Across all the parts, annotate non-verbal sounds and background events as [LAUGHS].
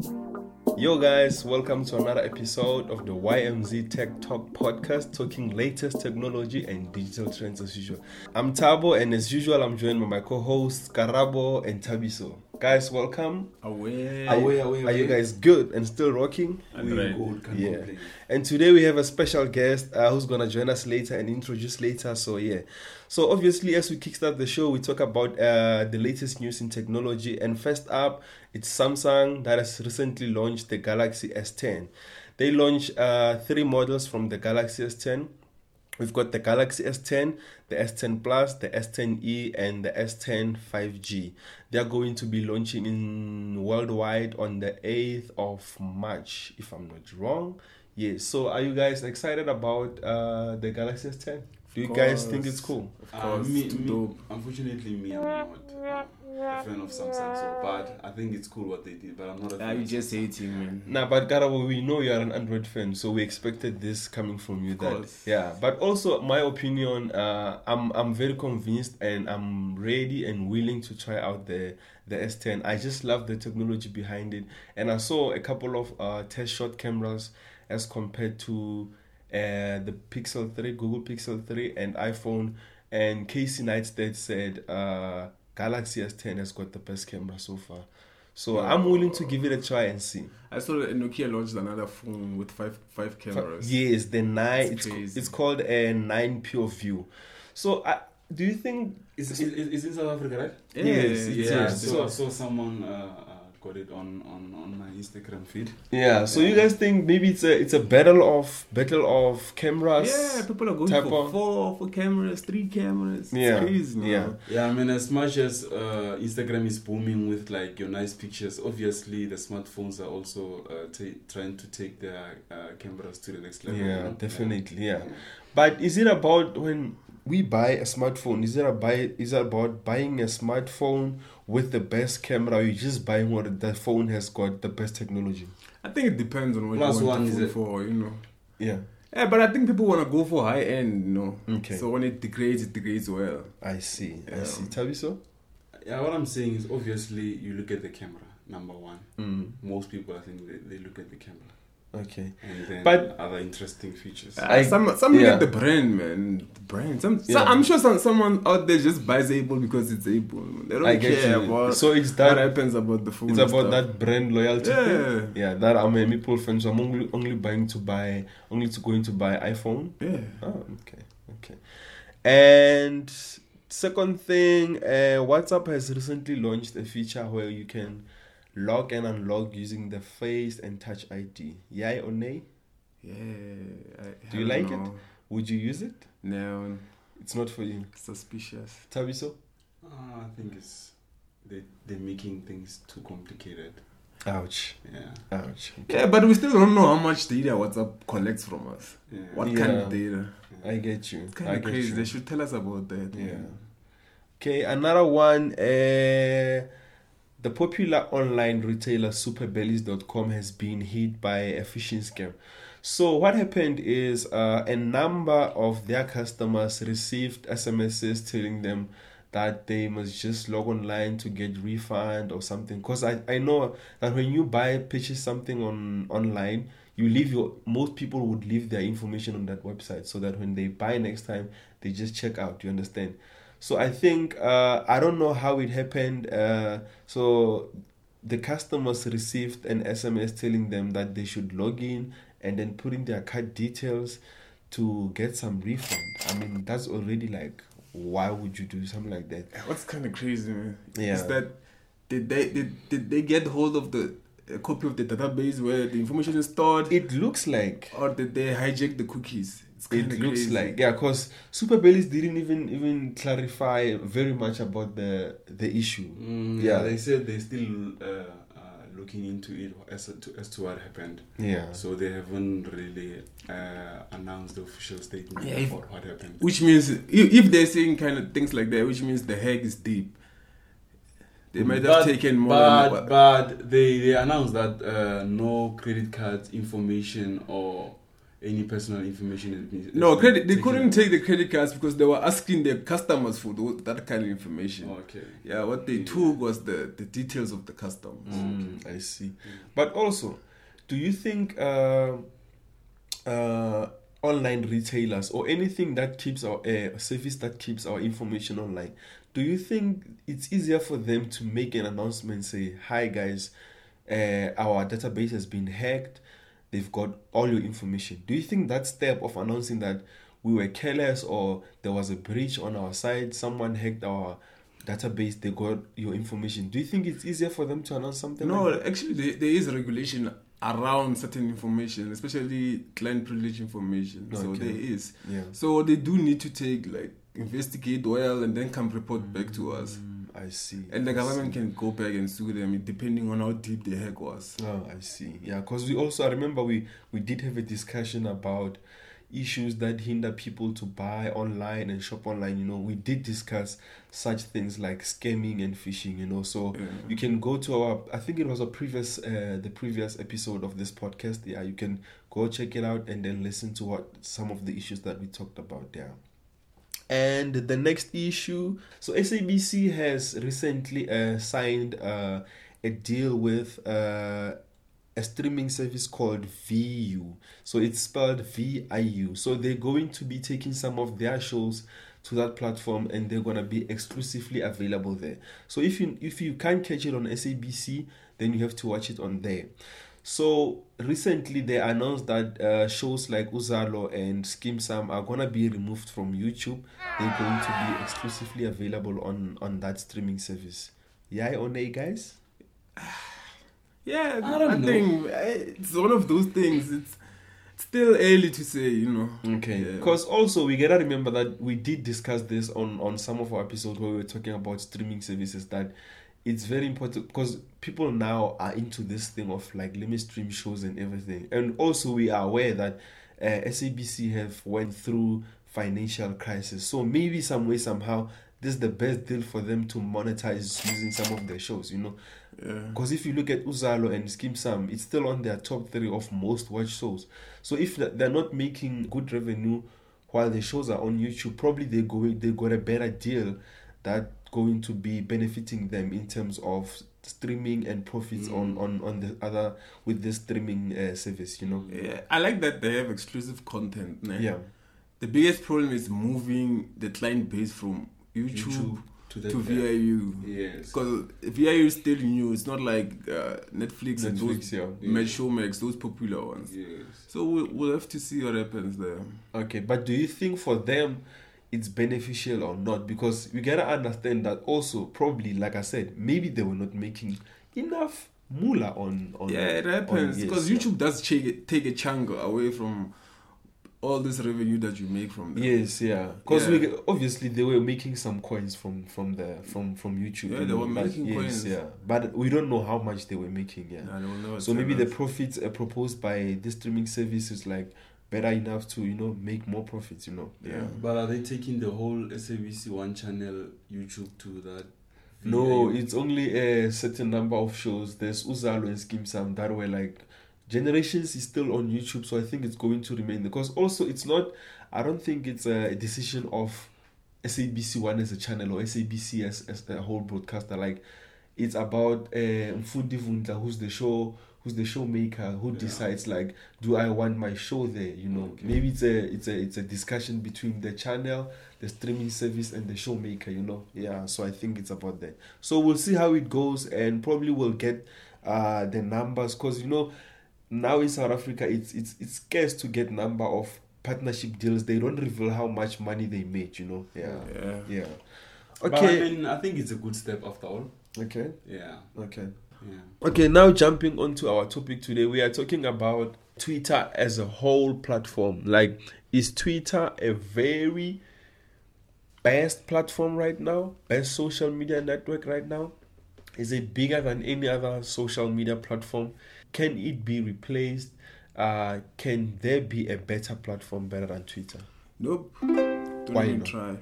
Yo, guys, welcome to another episode of the YMZ Tech Talk podcast, talking latest technology and digital trends as usual. I'm Tabo, and as usual, I'm joined by my co hosts, Karabo and Tabiso. Guys, welcome. Away. Away, away, Are you guys good and still rocking? And We right. good, can't Yeah. complain. And today we have a special guest uh, who's gonna join us later and introduce later. So yeah. So obviously, as we kickstart the show, we talk about uh, the latest news in technology. And first up, it's Samsung that has recently launched the Galaxy S10. They launched uh, three models from the Galaxy S10. We've got the Galaxy S10, the S10 Plus, the S10e, and the S10 5G. They are going to be launching in worldwide on the 8th of March, if I'm not wrong. Yes. So, are you guys excited about uh, the Galaxy S10? Do you guys think it's cool? Of Uh, course. me, too me, unfortunately, me, I'm not uh, a fan of Samsung, so but I think it's cool what they did, but I'm not a fan. Ah, you of just Samsung. hating, man. Nah, but Karabo, we know you're an Android fan, so we expected this coming from you. Of that course. yeah, but also my opinion, uh, I'm I'm very convinced and I'm ready and willing to try out the the S10. I just love the technology behind it, and I saw a couple of uh, test shot cameras as compared to uh, the Pixel 3, Google Pixel 3, and iPhone. And Casey Neistat said uh, Galaxy S10 has got the best camera so far. So I'm willing to give it a try and see. I saw that Nokia launched another phone with five five cameras. Yes, the nine. That's It's, crazy. it's called a nine PureView. So, I do you think? Is, is, is, is in South Africa, right? Yeah, Yes, it's- it's- Yeah, yes. so I saw someone uh, got it on, on, on my Instagram feed. Yeah. So you guys think maybe it's a it's a battle of battle of cameras? Yeah, people are going for of- four, four cameras, three cameras. It's Yeah, crazy, man. yeah. Yeah, I mean, as much as uh, Instagram is booming with like your nice pictures, obviously the smartphones are also uh, ta- trying to take their uh, cameras to the next level. you Yeah, know? definitely. Yeah. But is it about when we buy a smartphone? Is it a buy? Is it about buying a smartphone with the best camera? Or you just buying what the phone has got the best technology? I think it depends on what Plus you want one the is it- for, you know. Yeah. Yeah, but I think people want to go for high end, you know. Okay. So when it degrades, it degrades well. I see. I Yeah. see. Tabiso. Yeah, what I'm saying is obviously you look at the camera, number one. Mm. Most people, I think, they, they look at the camera. Okay. And then But- other interesting features. I- Uh, some some yeah. get the brand, man. The brand. Some, Yeah. some I'm sure some someone out there just buys Apple because it's Apple. They don't I care you. about So it's what that. happens about the phone. It's about stuff. that brand loyalty. Yeah. Thing. Yeah. That I'm a Maple fan, so I'm only only buying to buy only to going to buy iPhone. Yeah. Oh, okay, okay. And second thing, uh, WhatsApp has recently launched a feature where you can log and unlog using the Face and Touch ID. Yay or nay? Yeah. I, Do you like don't it? Would you use it? No. It's not for you. Suspicious. Tabiso? Uh, I think it's they they're making things too complicated. Ouch. Yeah. Ouch. Yeah, but we still don't know how much data WhatsApp collects from us. Yeah. What kind of data? I get you. It's kind I of get crazy. you. They should tell us about that. Yeah. man. Okay, another one. Uh, the popular online retailer superbalist.com has been hit by a phishing scam. So, what happened is uh, a number of their customers received SMSs telling them that they must just log online to get refund or something. Because I, I know that when you buy, purchase something on online, you leave your most people would leave their information on that website so that when they buy next time, they just check out. You understand? So I think uh, I don't know how it happened. Uh, so the customers received an SMS telling them that they should log in and then put in their card details to get some refund. I mean, that's already like, why would you do something like that? What's kind of crazy, man? Yeah. Is that did they did, did they get hold of the a copy of the database where the information is stored, It looks like or did they hijack the cookies? It looks crazy. like yeah, because Superbalist didn't even even clarify very much about the the issue. Mm, Yeah. They said they're still uh, uh, looking into it as to, as to what happened. Yeah. So they haven't really uh, announced the official statement Yeah, if- what happened. Which means if, if they're saying kind of things like that, which means the hack is deep. They might have But- taken more but, but they, they announced that uh, no credit card information or any personal information. has been- No, has credit. They couldn't out. take the credit cards because they were asking their customers for tho- that kind of information. Okay. Yeah, what they took was the, the details of the customers. Mm, I see. But also, do you think uh, uh, online retailers or anything that keeps our uh, service that keeps our information online, do you think it's easier for them to make an announcement, say, "Hi guys, uh, our database has been hacked. They've got all your information." Do you think that step of announcing that we were careless or there was a breach on our side, someone hacked our database, they got your information. Do you think it's easier for them to announce something? No, like actually, there, there is a regulation around certain information, especially client privilege information. Okay. So there is. yeah. So they do need to take like investigate well and then come report back to us. Mm, I see. And the I government see. can go back and sue them depending on how deep the hack was. Oh, I see. Yeah, because we also I remember we we did have a discussion about issues that hinder people to buy online and shop online. You know, we did discuss such things like scamming and phishing. You know, so Yeah. you can go to our i think it was a previous uh, the previous episode of this podcast yeah you can go check it out and then listen to what some of the issues that we talked about there and the next issue so sabc has recently uh, signed uh, a deal with uh, a streaming service called Viu. So it's spelled VIU. So they're going to be taking some of their shows to that platform and they're gonna be exclusively available there. So if you if you can't catch it on SABC, then you have to watch it on there. So recently they announced that uh, shows like Uzalo and Skeem Saam are gonna be removed from YouTube. They're going to be exclusively available on on that streaming service. Yeah or nay, guys? [SIGHS] Yeah, I don't know. think eh, it's one of those things. It's still early to say, you know. Okay. Yeah. Because also we gotta remember that we did discuss this on on some of our episodes where we were talking about streaming services that it's very important because people now are into this thing of like let me stream shows and everything, and also we are aware that uh, SABC have went through financial crisis, so maybe some way somehow this is the best deal for them to monetize using some of their shows, you know. Yeah. Because if you look at Uzalo and Skeem Saam, it's still on their top three of most watched shows. So if they're not making good revenue while the shows are on YouTube, probably they go they got a better deal that going to be benefiting them in terms of streaming and profits on, on on the other with the streaming uh, service. You know. Yeah, I like that they have exclusive content. né? Yeah. The biggest problem is moving the client base from YouTube, YouTube to the to VIU. Yes. Because VIU is still new. It's not like uh, Netflix, and those yeah. Showmax, those popular ones. Yes. So we'll, we'll have to see what happens there. Okay, but do you think for them it's beneficial or not? Because we gotta understand that also probably, like I said, maybe they were not making enough moolah on on. Yeah, it happens yes, because yeah. YouTube does take a, take a chunk away from all this revenue that you make from them. Yes, yeah, because Yeah. we obviously they were making some coins from from the from from YouTube. Yeah, they were but making yes, coins. yeah, but we don't know how much they were making. Yeah, Nah, they will never so maybe the us. profits uh, proposed by the streaming service is like better enough to you know make more profits. You know. Yeah. But are they taking the whole SABC one channel YouTube to that? No, it's only a certain number of shows. There's Uzalo and Skeem Saam that were like Generations is still on YouTube, so I think it's going to remain because also it's not. I don't think it's a decision of SABC One as a channel or SABC as, as a whole broadcaster. Like it's about uh, Mfundi Vundla, who's the show, who's the showmaker, who Yeah. decides like, do I want my show there? You know, Okay. maybe it's a it's a it's a discussion between the channel, the streaming service, and the showmaker. You know, yeah. So I think it's about that. So we'll see how it goes, and probably we'll get uh the numbers because you know now in South Africa it's it's it's scarce to get number of partnership deals. They don't reveal how much money they made. You know, yeah, Yeah. yeah. But Okay. I mean, I think it's a good step after all. Okay. Yeah. Okay. Yeah. Okay, now jumping onto our topic today, we are talking about Twitter as a whole platform. Like, is Twitter a very best platform right now? Best social media network right now? Is it bigger than any other social media platform? Can it be replaced? Uh, can there be a better platform better than Twitter? Nope. Don't Why even not? try.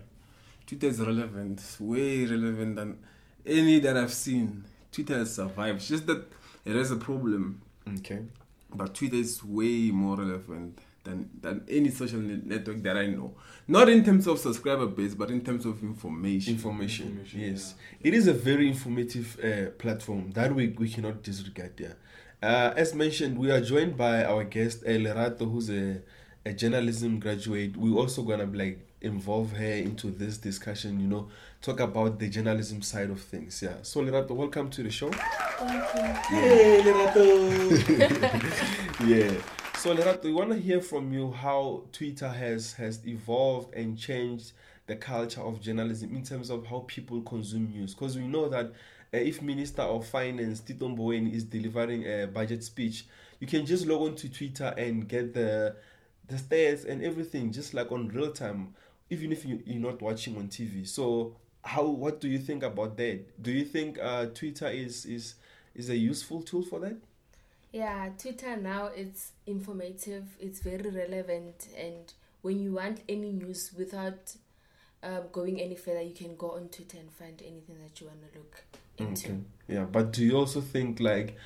Twitter is relevant, way relevant than any that I've seen. Twitter has survived. It's just that it has a problem. Okay. But Twitter is way more relevant than than any social ne- network that I know. Not in terms of subscriber base, but in terms of information. information. Information, yes, it is a very informative uh, platform that we we cannot disregard. Yeah. Uh, as mentioned, we are joined by our guest uh, Lerato, who's a, a journalism graduate. We're also gonna be like involve her into this discussion. You know, talk about the journalism side of things. Yeah. So Lerato, welcome to the show. Thank you. Hey, Lerato! [LAUGHS] yeah. So Lerato, we want to hear from you how Twitter has has evolved and changed the culture of journalism in terms of how people consume news. Because we know that uh, if Minister of Finance Tito Mboweni is delivering a budget speech, you can just log on to Twitter and get the the stats and everything just like on real time, even if you, you're not watching on TV. So how what do you think about that? Do you think uh, Twitter is is is a useful tool for that? Yeah, Twitter now it's informative, it's very relevant, and when you want any news without um, going any further, you can go on Twitter and find anything that you want to look into. Okay. Yeah, but do you also think like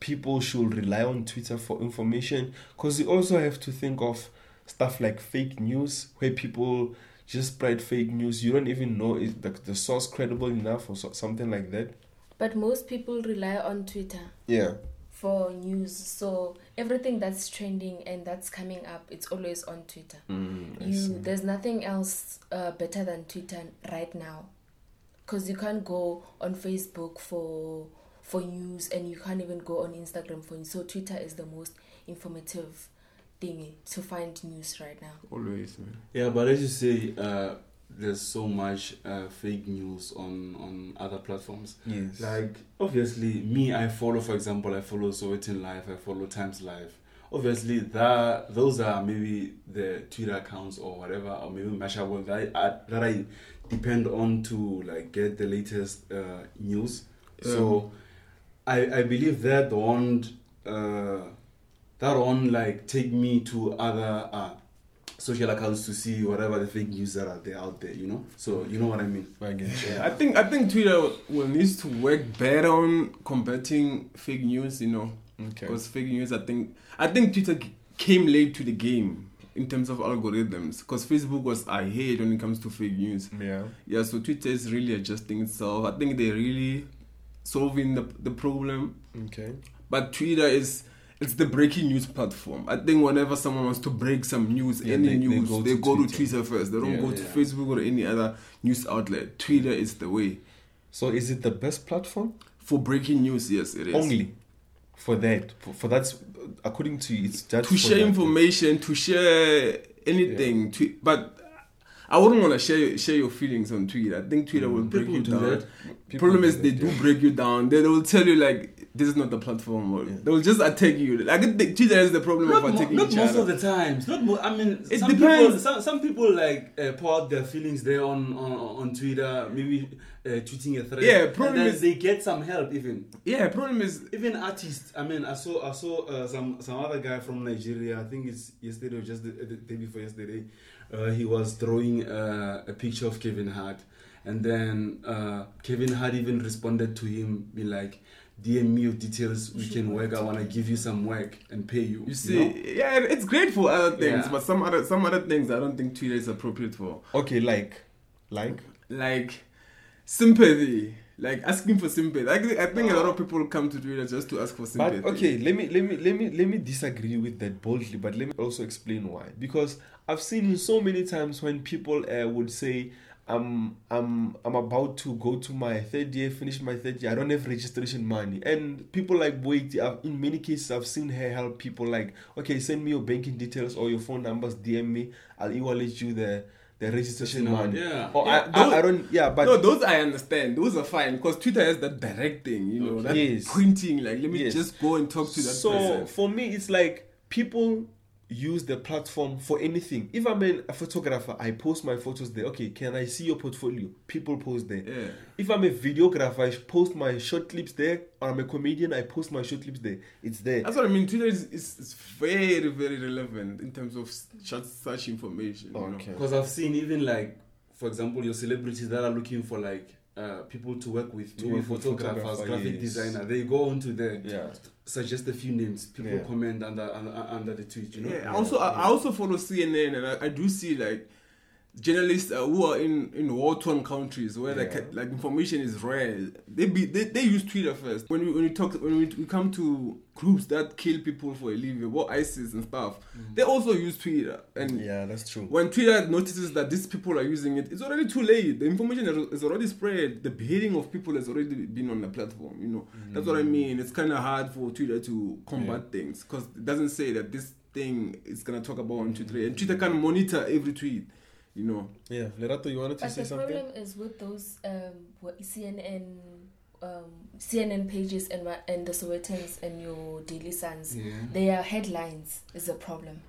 people should rely on Twitter for information? Because you also have to think of stuff like fake news, where people just spread fake news. You don't even know is the, the source credible enough or so, something like that. But most people rely on Twitter Yeah. for news, so everything that's trending and that's coming up, it's always on Twitter. Mm, you there's nothing else uh, better than Twitter right now, because you can't go on Facebook for for news and you can't even go on Instagram for news. So Twitter is the most informative thing to find news right now. Always, man. Yeah, but as you say, uh, there's so much uh, fake news on on other platforms. Yes. Like obviously, me, I follow, for example, I follow Sowetan Live, I follow Times Live. Obviously, that those are maybe the Twitter accounts or whatever, or maybe Mashable that I, that I depend on to like get the latest uh, news. So, I I believe that won't uh, that won't like take me to other uh, social accounts to see whatever the fake news that are there out there. You know, so you know what I mean. I get you. I think I think Twitter will needs to work better on combating fake news. You know, Okay. because fake news. I think I think Twitter came late to the game in terms of algorithms. Because Facebook was ahead when it comes to fake news. Yeah. Yeah, so Twitter is really adjusting itself. I think they're really solving the the problem. Okay. But Twitter is it's the breaking news platform. I think whenever someone wants to break some news, Yeah, any they- they news, go they to go to Twitter. Twitter first. They don't Yeah. go to Yeah. Facebook or any other news outlet. Twitter is the way So is it the best platform? for breaking news. Yes, it is. Only for that. For, for that's according to you, it's to share information, to share anything. To, but I wouldn't want to share share your feelings on Twitter. I think Twitter will break People you do down. that. People Problem do is they that, do yeah. break you down. They, they will tell you like this is not the platform. Or Yeah. They will just attack you. Like Twitter is the problem Not, of mo- attacking not each most other. of the times. Not mo- I mean, It some depends. people. Some, some people like uh, pour out their feelings there on on, on Twitter. Maybe uh, tweeting a thread. Yeah, and problem is- they get some help. Even yeah, problem is even artists. I mean, I saw I saw uh, some some other guy from Nigeria. I think it's yesterday or just the, the day before yesterday. Uh, he was drawing uh, a picture of Kevin Hart, and then uh, Kevin Hart even responded to him, be like. DM me your details. We can work. I wanna give you some work and pay you. you see, know? yeah, it's great for other things, Yeah. but some other some other things I don't think Twitter is appropriate for. Okay, like, like. Like sympathy. Like asking for sympathy. I think, I think a lot of people come to Twitter just to ask for sympathy. But okay, let me let me let me let me disagree with that boldly, but let me also explain why. Because I've seen so many times when people uh, would say, "I'm I'm I'm about to go to my third year, finish my third year. I don't have registration money." And people like wait. In many cases, I've seen her help people like, "Okay, send me your banking details or your phone numbers. DM me. I'll e-wallet you the the registration money." yeah. Or Yeah, I, I, I don't. Yeah, but no, those I understand. Those are fine because Twitter has that direct thing, you know, Okay. that Yes. printing. Like, let me Yes. just go and talk to that so person. for me it's like people use the platform for anything if i'm a, a photographer i post my photos there okay can i see your portfolio people post there Yeah. if i'm a videographer i post my short clips there or i'm a comedian i post my short clips there it's there That's what I mean. Twitter is, is, is very, very relevant in terms of such, such information. you know. okay Because I've seen even like, for example, your celebrities that are looking for like uh, people to work with, To maybe work with photographers, photographer, graphic yes. designer. They go onto there, Yeah. suggest a few names. People Yeah. comment under, under under the tweet. You know. Yeah, also I, I also follow CNN and I, I do see like journalists uh, who are in in war-torn countries where like Yeah. like information is rare. They be they, they use Twitter first. When we when we talk when we, we come to groups that kill people for a living, what ISIS and stuff, mm. they also use Twitter. And Yeah, that's true. when Twitter notices that these people are using it, it's already too late. The information is- already spread. The beheading of people has already been on the platform. You know, that's what I mm. mean. It's kind of hard for Twitter to combat things because it doesn't say that this thing is gonna talk about on Twitter, and mm. Twitter can monitor every tweet. You know, Yeah, Lerato, you wanted to But say the something? problem is with those um, what- CNN um, CNN pages and and the Sowetans and your Daily Suns, Yeah. their headlines is a problem.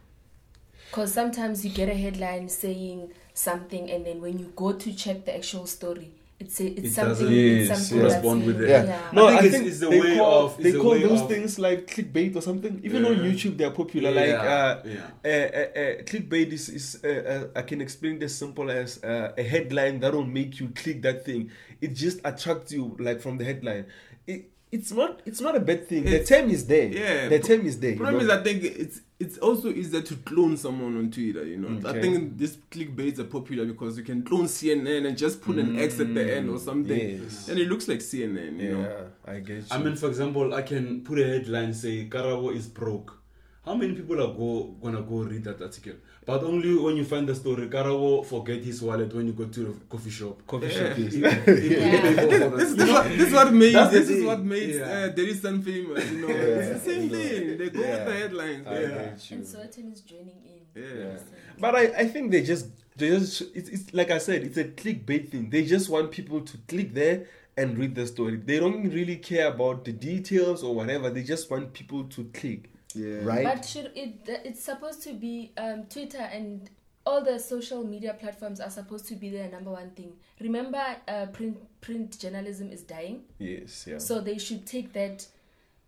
Because sometimes you get a headline saying something, and then when you go to check the actual story, it's a, it's It something. doesn't it's Yes, something correspond that's with in- the- Yeah. yeah. No, I I think think, it's- it's the they way call, of- they call those of- things like clickbait or something. Even on YouTube, they're popular. Yeah, Like uh, yeah. uh, uh, uh, clickbait is, is uh, uh, I can explain it as simple as uh, a headline that will make you click that thing. It just attracts you like from the headline. It, it's not it's not a bad thing. It's- the term is there. yeah, the term is there. you problem know? is I think it's it's also easier to clone someone on Twitter. You know, I think this clickbaits are popular because you can clone CNN and just put an X at the end or something, Mm, Yes. and it looks like CNN. You know. Yeah, I get you. I mean, for example, I can put a headline say Karabo is broke. How many people are go gonna go read that article? But only when you find the story, Karabo forget his wallet when you go to the coffee shop. coffee Yeah. shop. Yes. [LAUGHS] [LAUGHS] This, that. this, what, this what made That's this is what made Yeah. uh, there is some famous. You know, Yeah. it's the same No. thing. They go Yeah. with the headlines. I Yeah. And Sowetan is joining in. Yeah. Yeah. But I, I think they just they just it's, it's like I said it's a clickbait thing. They just want people to click there and read the story. They don't really care about the details or whatever. They just want people to click, Yeah. right? But should it? It's supposed to be um, Twitter and all the social media platforms are supposed to be their number one thing. Remember, uh, print print journalism is dying, yes, yeah. so they should take that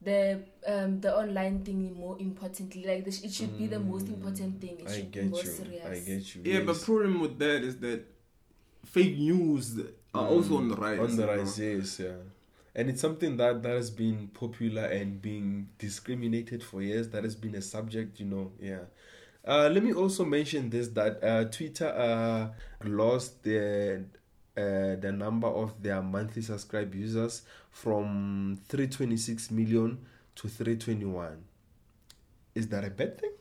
the um the online thing more importantly. Like this, it should be the most important thing. It Mm, I should be get more you. serious. I get you. Yeah, but problem with that is that fake news are also on the rise. on the you know. rise, yes, yeah. And it's something that that has been popular and being discriminated for years. That has been a subject, you know. Yeah. Uh, let me also mention this that uh, Twitter uh, lost the uh, the number of their monthly subscribed users from 326 million to 321. Is that a bad thing?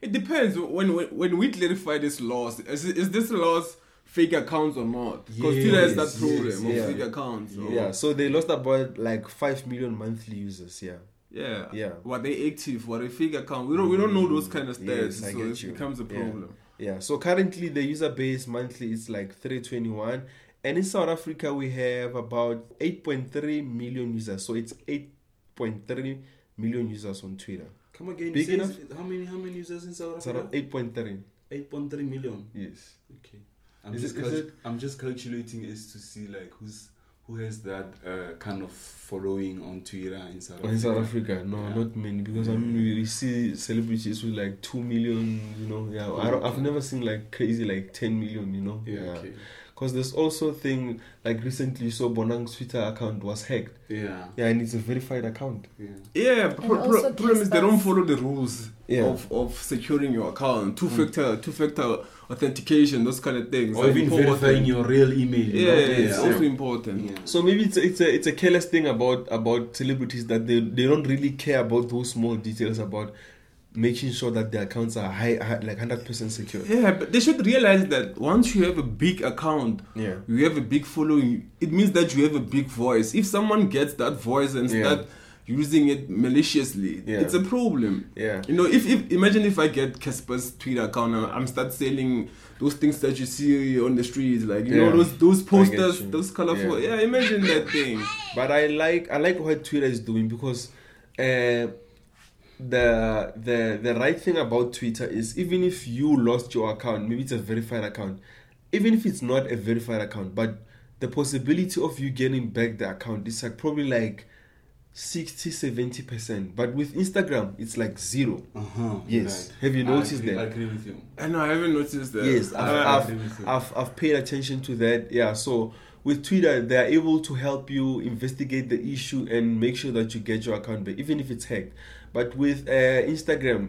It depends when when, when we clarify this loss. Is, is this loss fake accounts or not? Because Twitter has that Yes, problem yes, of yeah. fake accounts. or- Yeah. So they lost about like five million monthly users. Yeah. Yeah. Yeah. Were they active? Were they fake account? We don't we don't know those kind of mm, stats, Yes, I so get it you. becomes a problem. Yeah, so currently the user base monthly is like 321 and in South Africa we have about 8.3 million users. So it's 8.3 million users on Twitter. Come again. Big Big enough? How many how many users in South So Africa? 8.3. Eight point three million. Yes. Okay. I'm Is just it- is cal- it- I'm just calculating is to see like who's who has that uh, kind of following on Twitter in South Africa. in South Africa, no, Yeah. not many because I mean we see celebrities with like 2 million, you know. Yeah, I I've never seen like crazy like 10 million, you know. Yeah. Okay. Because there's also thing like recently you saw Bonang's Twitter account was hacked. Yeah. Yeah, and it's a verified account. Yeah. Yeah, pro- pro- also problem is they don't follow the rules Yeah. of, of securing your account, two mm. factor two factor authentication, those kind of things. Or even important. verifying your real email. you Yeah, know? it's Yeah. also important. Yeah. So maybe it's a, it's a it's a careless thing about about celebrities that they they don't really care about those small details about making sure that their accounts are high, high like hundred percent secure. Yeah, but they should realize that once you have a big account, Yeah. you have a big following, it means that you have a big voice. If someone gets that voice and Yeah. start using it maliciously, Yeah. it's a problem. Yeah. You know, if, if imagine if I get Cassper's Twitter account and I'm start selling those things that you see on the streets, like you Yeah. know those those posters, those colorful. Yeah. Yeah. imagine that thing. But I like I like what Twitter is doing because uh, the the the right thing about Twitter is even if you lost your account, maybe it's a verified account, even if it's not a verified account, but the possibility of you getting back the account is like probably like 60 70%. But with Instagram, it's like zero. Uh-huh. Yes. Right. Have you I noticed agree, that? I agree with you. I know I haven't noticed that. Yes, I've, agree with I've. I've, I've paid attention to that. Yeah, so with Twitter, they're able to help you investigate the issue and make sure that you get your account back, even if it's hacked. But with uh, Instagram,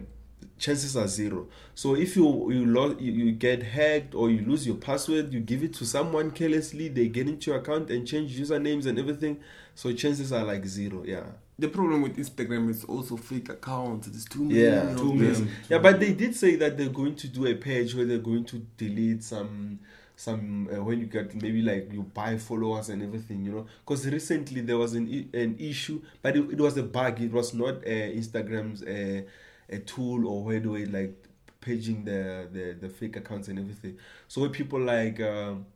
chances are zero. So if you you, lo- you get hacked or you lose your password, you give it to someone carelessly, they get into your account and change usernames and everything. So chances are like zero. Yeah. the problem with Instagram is also fake accounts. There's too many. Yeah, too many. Yeah, but they did say that they're going to do a page where they're going to delete some some uh, when you get maybe like you buy followers and everything, you know. Because recently there was an an issue, but it, it was a bug. It was not uh, Instagram's uh, a tool or where do it like paging the, the the fake accounts and everything. So when people like um,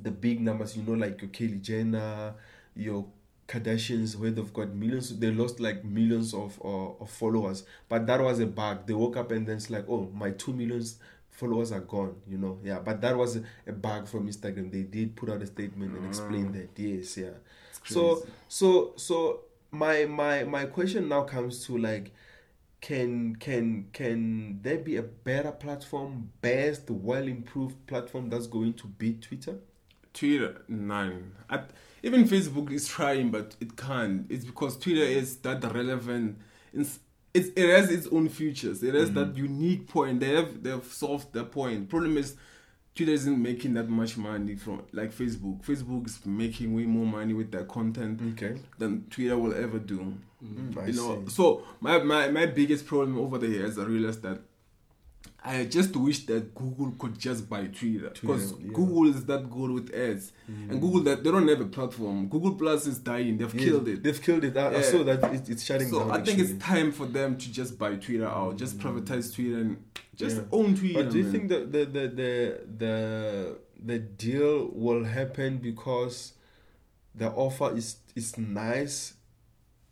the big numbers, you know, like your Kylie Jenner, your Kardashians, where they've got millions, they lost like millions of uh, of followers. But that was a bug. They woke up and then it's like, oh, my two millions followers are gone. You know, yeah. But that was a, bug from Instagram. They did put out a statement and explain mm. that. Yes, yeah. So so so my my my question now comes to like can can can there be a better platform best well improved platform that's going to beat twitter Twitter, none. At, even Facebook is trying, but it can't. It's because Twitter is that relevant. It's, it's, it has its own features. It has that unique point. They have they've solved the point. Problem is, Twitter isn't making that much money from like Facebook. Facebook is making way more money with their content okay than Twitter will ever do. Mm, I you know, see. so my, my my biggest problem over the years, I realized that I just wish that Google could just buy Twitter because yeah. Google is that good with ads, and Google that they don't have a platform. Google Plus is dying; they've Yeah, killed it. they've killed it i, I saw that it, it's shutting So down I think actually. it's time for them to just buy Twitter out, just privatize Twitter and just Yeah. own Twitter. but do you man. think that the the the the the deal will happen because the offer is is nice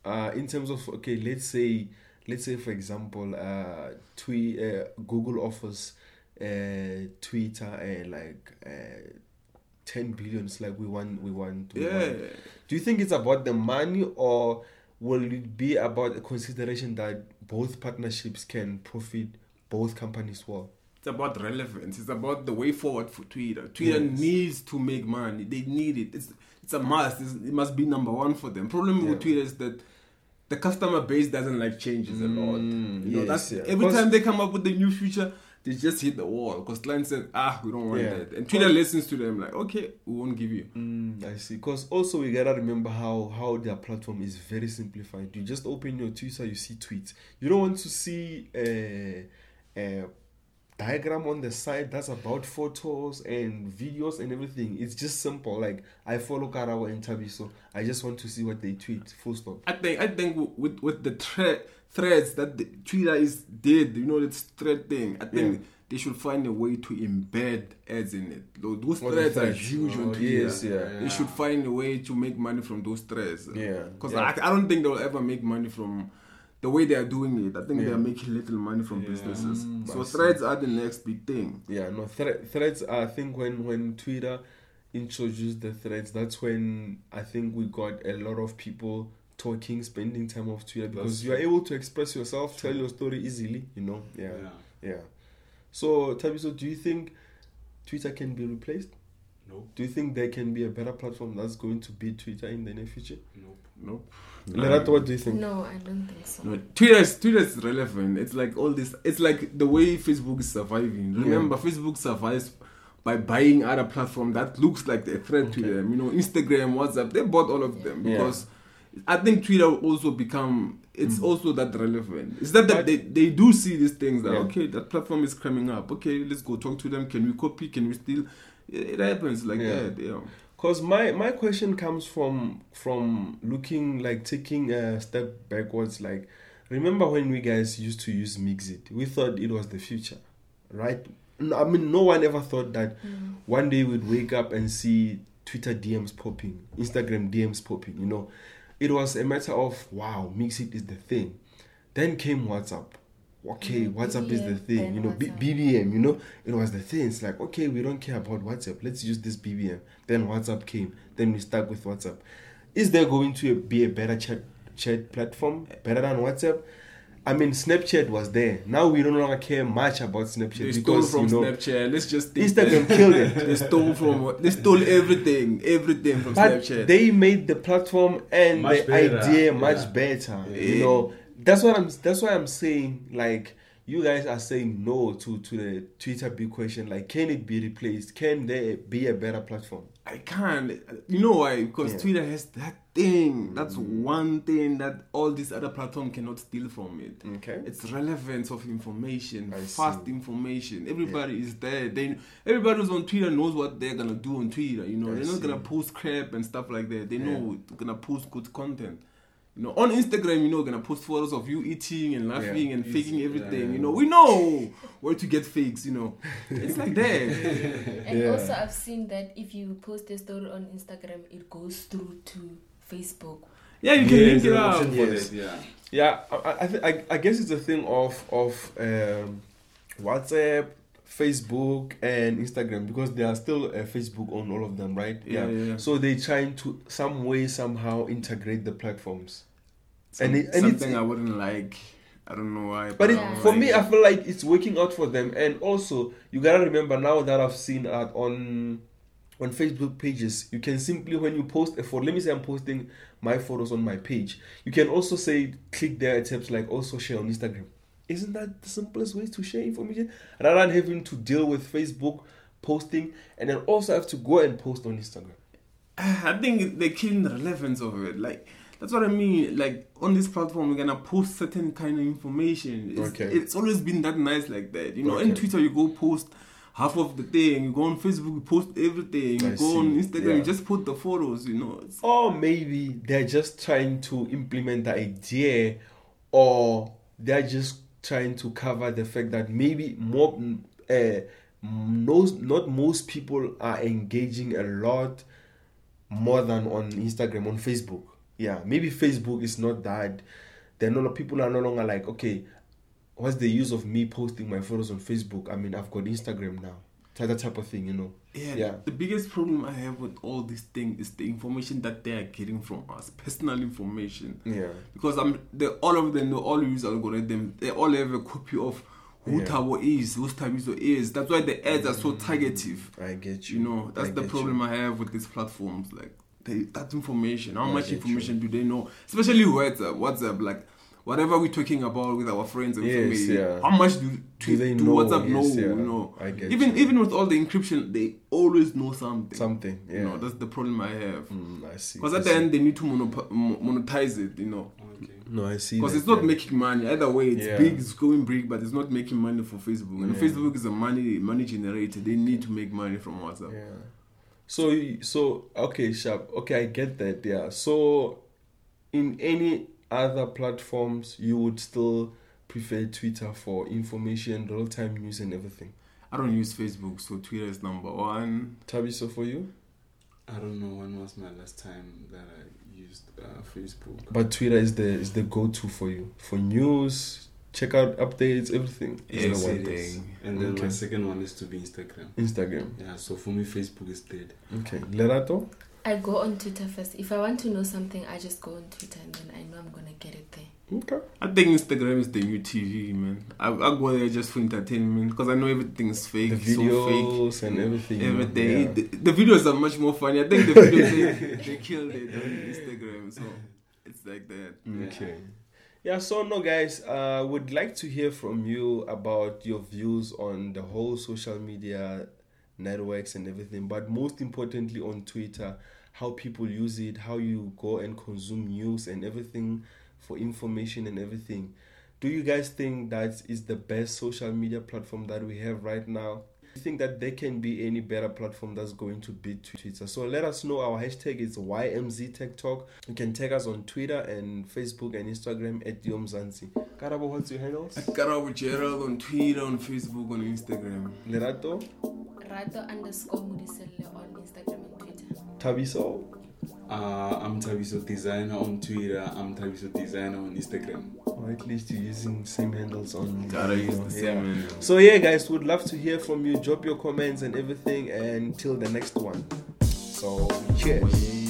uh in terms of okay let's say let's say for example uh tweet uh, google offers uh twitter uh, like uh 10 billions like we want we want we Yeah, want. do you think it's about the money or will it be about a consideration that both partnerships can profit both companies well it's about relevance. It's about the way forward for Twitter. Twitter Yes. needs to make money. They need it. It's it's a must. It's, it must be number one for them. Problem Yeah. with Twitter is that the customer base doesn't like changes a lot. Mm, You know, yes, that's yeah. every time they come up with a new feature, they just hit the wall because clients said, ah, we don't want Yeah. that, and Twitter listens to them like, okay, we won't give you. Mm, I see. Because also we gotta remember how how their platform is very simplified. You just open your Twitter, you see tweets. You don't want to see a, a diagram on the side that's about photos and videos and everything. It's just simple. Like I follow Karabo and Tabiso I just want to see what they tweet. Full stop. I think I think with with the thread threads that the Twitter is did, you know, this thread thing. I think Yeah. they should find a way to embed ads in it. Those threads are huge Oh, on Twitter. yes, yeah. They should find a way to make money from those threads. Yeah, Because yeah. I, I don't think they'll ever make money from the way they are doing it. I think Yeah. they're making little money from Yeah. businesses. Mm, so see. threads are the next big thing. Yeah, no thre- threads. I think when when Twitter introduced the threads, that's when I think we got a lot of people talking, spending time off Twitter because you are able to express yourself, tell your story easily. You know, yeah, Yeah. yeah. So Tabiso, do you think Twitter can be replaced? Nope. Do you think there can be a better platform that's going to beat Twitter in the near future? Nope. Nope. Lerato, what do you think? No, I don't think so. No, Twitter is Twitter is relevant. It's like all this. It's like the way Facebook is surviving. Remember, Facebook survives by buying other platform that looks like a threat to them. You know, Instagram, WhatsApp. They bought all of them Yeah. because I think Twitter will also become. It's Mm. also that relevant. It's that, that they, they do see these things that Yeah. okay, that platform is coming up. Okay, let's go talk to them. Can we copy? Can we steal? It, it happens like Yeah. that. Yeah. Cause my my question comes from from looking like taking a step backwards. Like, remember when we guys used to use MXit? We thought it was the future, right? I mean, no one ever thought that mm. one day we'd wake up and see Twitter DMs popping, Instagram DMs popping. You know, it was a matter of wow, MXit is the thing. Then came WhatsApp. Okay, Mm, WhatsApp is the thing. You know, B- BBM. You know, it was the thing. It's like okay, we don't care about WhatsApp. Let's use this BBM. Then WhatsApp came. Then we stuck with WhatsApp. Is there going to be a better chat chat platform, better than WhatsApp. I mean, Snapchat was there. Now we no longer care much about Snapchat They stole because from you know Snapchat. Let's just think Instagram that- killed it. [LAUGHS] they stole from. They stole everything, everything from But Snapchat. they made the platform and Much the better, idea yeah. much better. Yeah. You know, that's what I'm. That's why I'm saying. Like you guys are saying no to to the Twitter big question. Like, can it be replaced? Can there be a better platform? I can't. You know why? Because Yeah. Twitter has that thing. That's mm. one thing that all these other platforms cannot steal from it. Okay. It's relevance of information, I fast see. information. Everybody is there. They everybody who's on Twitter knows what they're gonna do on Twitter. You know, I they're not see. gonna post crap and stuff like that. They know they're gonna post good content. You know, on Instagram, you know, gonna post photos of you eating and laughing Yeah. and faking everything. yeah. You know, we know where to get fakes. You know, it's like that. [LAUGHS] And Yeah. also, I've seen that if you post a story on Instagram, it goes through to Facebook. Yeah, you can Yeah, link it an up. option for Yes. that, yeah. Yeah, I I, I I guess it's a thing of of um, WhatsApp, Facebook, and Instagram because they are still uh, Facebook on all of them, right? Yeah, yeah, yeah. So they're trying to some way somehow integrate the platforms. Some- And it- and it's- something I wouldn't like. I don't know why. But it, Yeah. for me, I feel like it's working out for them. And also, you gotta remember now that I've seen that on on Facebook pages, you can simply when you post a photo. Let me say I'm posting my photos on my page. You can also say click there at tabs like also share on Instagram. Isn't that the simplest way to share information rather than having to deal with Facebook posting and then also have to go and post on Instagram? Ah, I think they're killing the relevance of it. Like that's what I mean. Like on this platform, we're gonna post certain kind of information. It's, Okay. it's always been that nice like that. You know, in Okay. Twitter you go post half of the thing. You go on Facebook, you post everything. You I go on. Instagram, Yeah. you just put the photos. You know, it's, Or maybe they're just trying to implement the idea, or they're just trying to cover the fact that maybe more, uh, most, not most people are engaging a lot more than on Instagram, on Facebook. Yeah, maybe Facebook is not that. They're not people are no longer like, okay, what's the use of me posting my photos on Facebook? I mean, I've got Instagram now. That type of thing, you know. yeah, Yeah. The biggest problem I have with all this thing is the information that they are getting from us, personal information. Yeah. because I'm they all of them they all use algorithm. They all have a copy of who Yeah. Tabo is, who Tabiso is. That's why the ads are so mm. targetive. I get you. You know, that's I the problem you. I have with these platforms. Like they, that information, how I much information do they know? Especially WhatsApp. WhatsApp, like whatever we're talking about with our friends and Yes, family. yeah. How much do Do do, they do know? WhatsApp know? Yeah. You know, I get even you. even with all the encryption, they always know something. Something, You know, that's the problem I have. Mm, I see. Because I at the end, they need to monop- monetize it. You know. Okay. no, I see. Because it's not yeah. making money. Either way, it's Yeah. big, it's going big, but it's not making money for Facebook. And Yeah. Facebook is a money money generator. They need to make money from WhatsApp. Yeah. So y- so okay, sharp. Okay, I get that. Yeah. So, in any other platforms, you would still prefer Twitter for information, real time news, and everything. I don't use Facebook, so Twitter is number one. Tabiso for you, I don't know when was my last time that I used uh, Facebook. but Twitter is the is the go to for you for news. Check out updates, everything. Is Yes, the one it thing. is. And then Okay. my second one is to be Instagram. Instagram. Yeah, so for me, Facebook is dead. Okay. Lerato. I go on Twitter first. If I want to know something, I just go on Twitter and then I know I'm gonna get it there. Okay. I think Instagram is the new TV, man. I, I go there just for entertainment because I know everything's fake. The so fake. videos and everything. Everything. yeah. The, the videos are much more funny. I think the videos they, [LAUGHS] they killed it on Instagram, so it's like that. Okay. Yeah, so no, guys, uh, would like to hear from you about your views on the whole social media networks and everything, but most importantly on Twitter, how people use it, how you go and consume news and everything for information and everything. Do you guys think that is the best social media platform that we have right now? Do you think that there can be any better platform that's going to beat Twitter? So let us know. Our hashtag is YMZ Tech Talk. You can tag us on Twitter and Facebook and Instagram at Yomzansi. Karabo, what's your handles? Karabo Gerald on Twitter, on Facebook, on Instagram. Lerato, Rato underscore Mudiselle on Instagram and Twitter. Tabiso, Uh, I'm Tabiso Designer on Twitter. I'm Tabiso Designer on Instagram. or at least you're using same handles on. Gotta use the yeah. same. man. So yeah, guys, would love to hear from you. Drop your comments and everything. And till the next one. So cheers.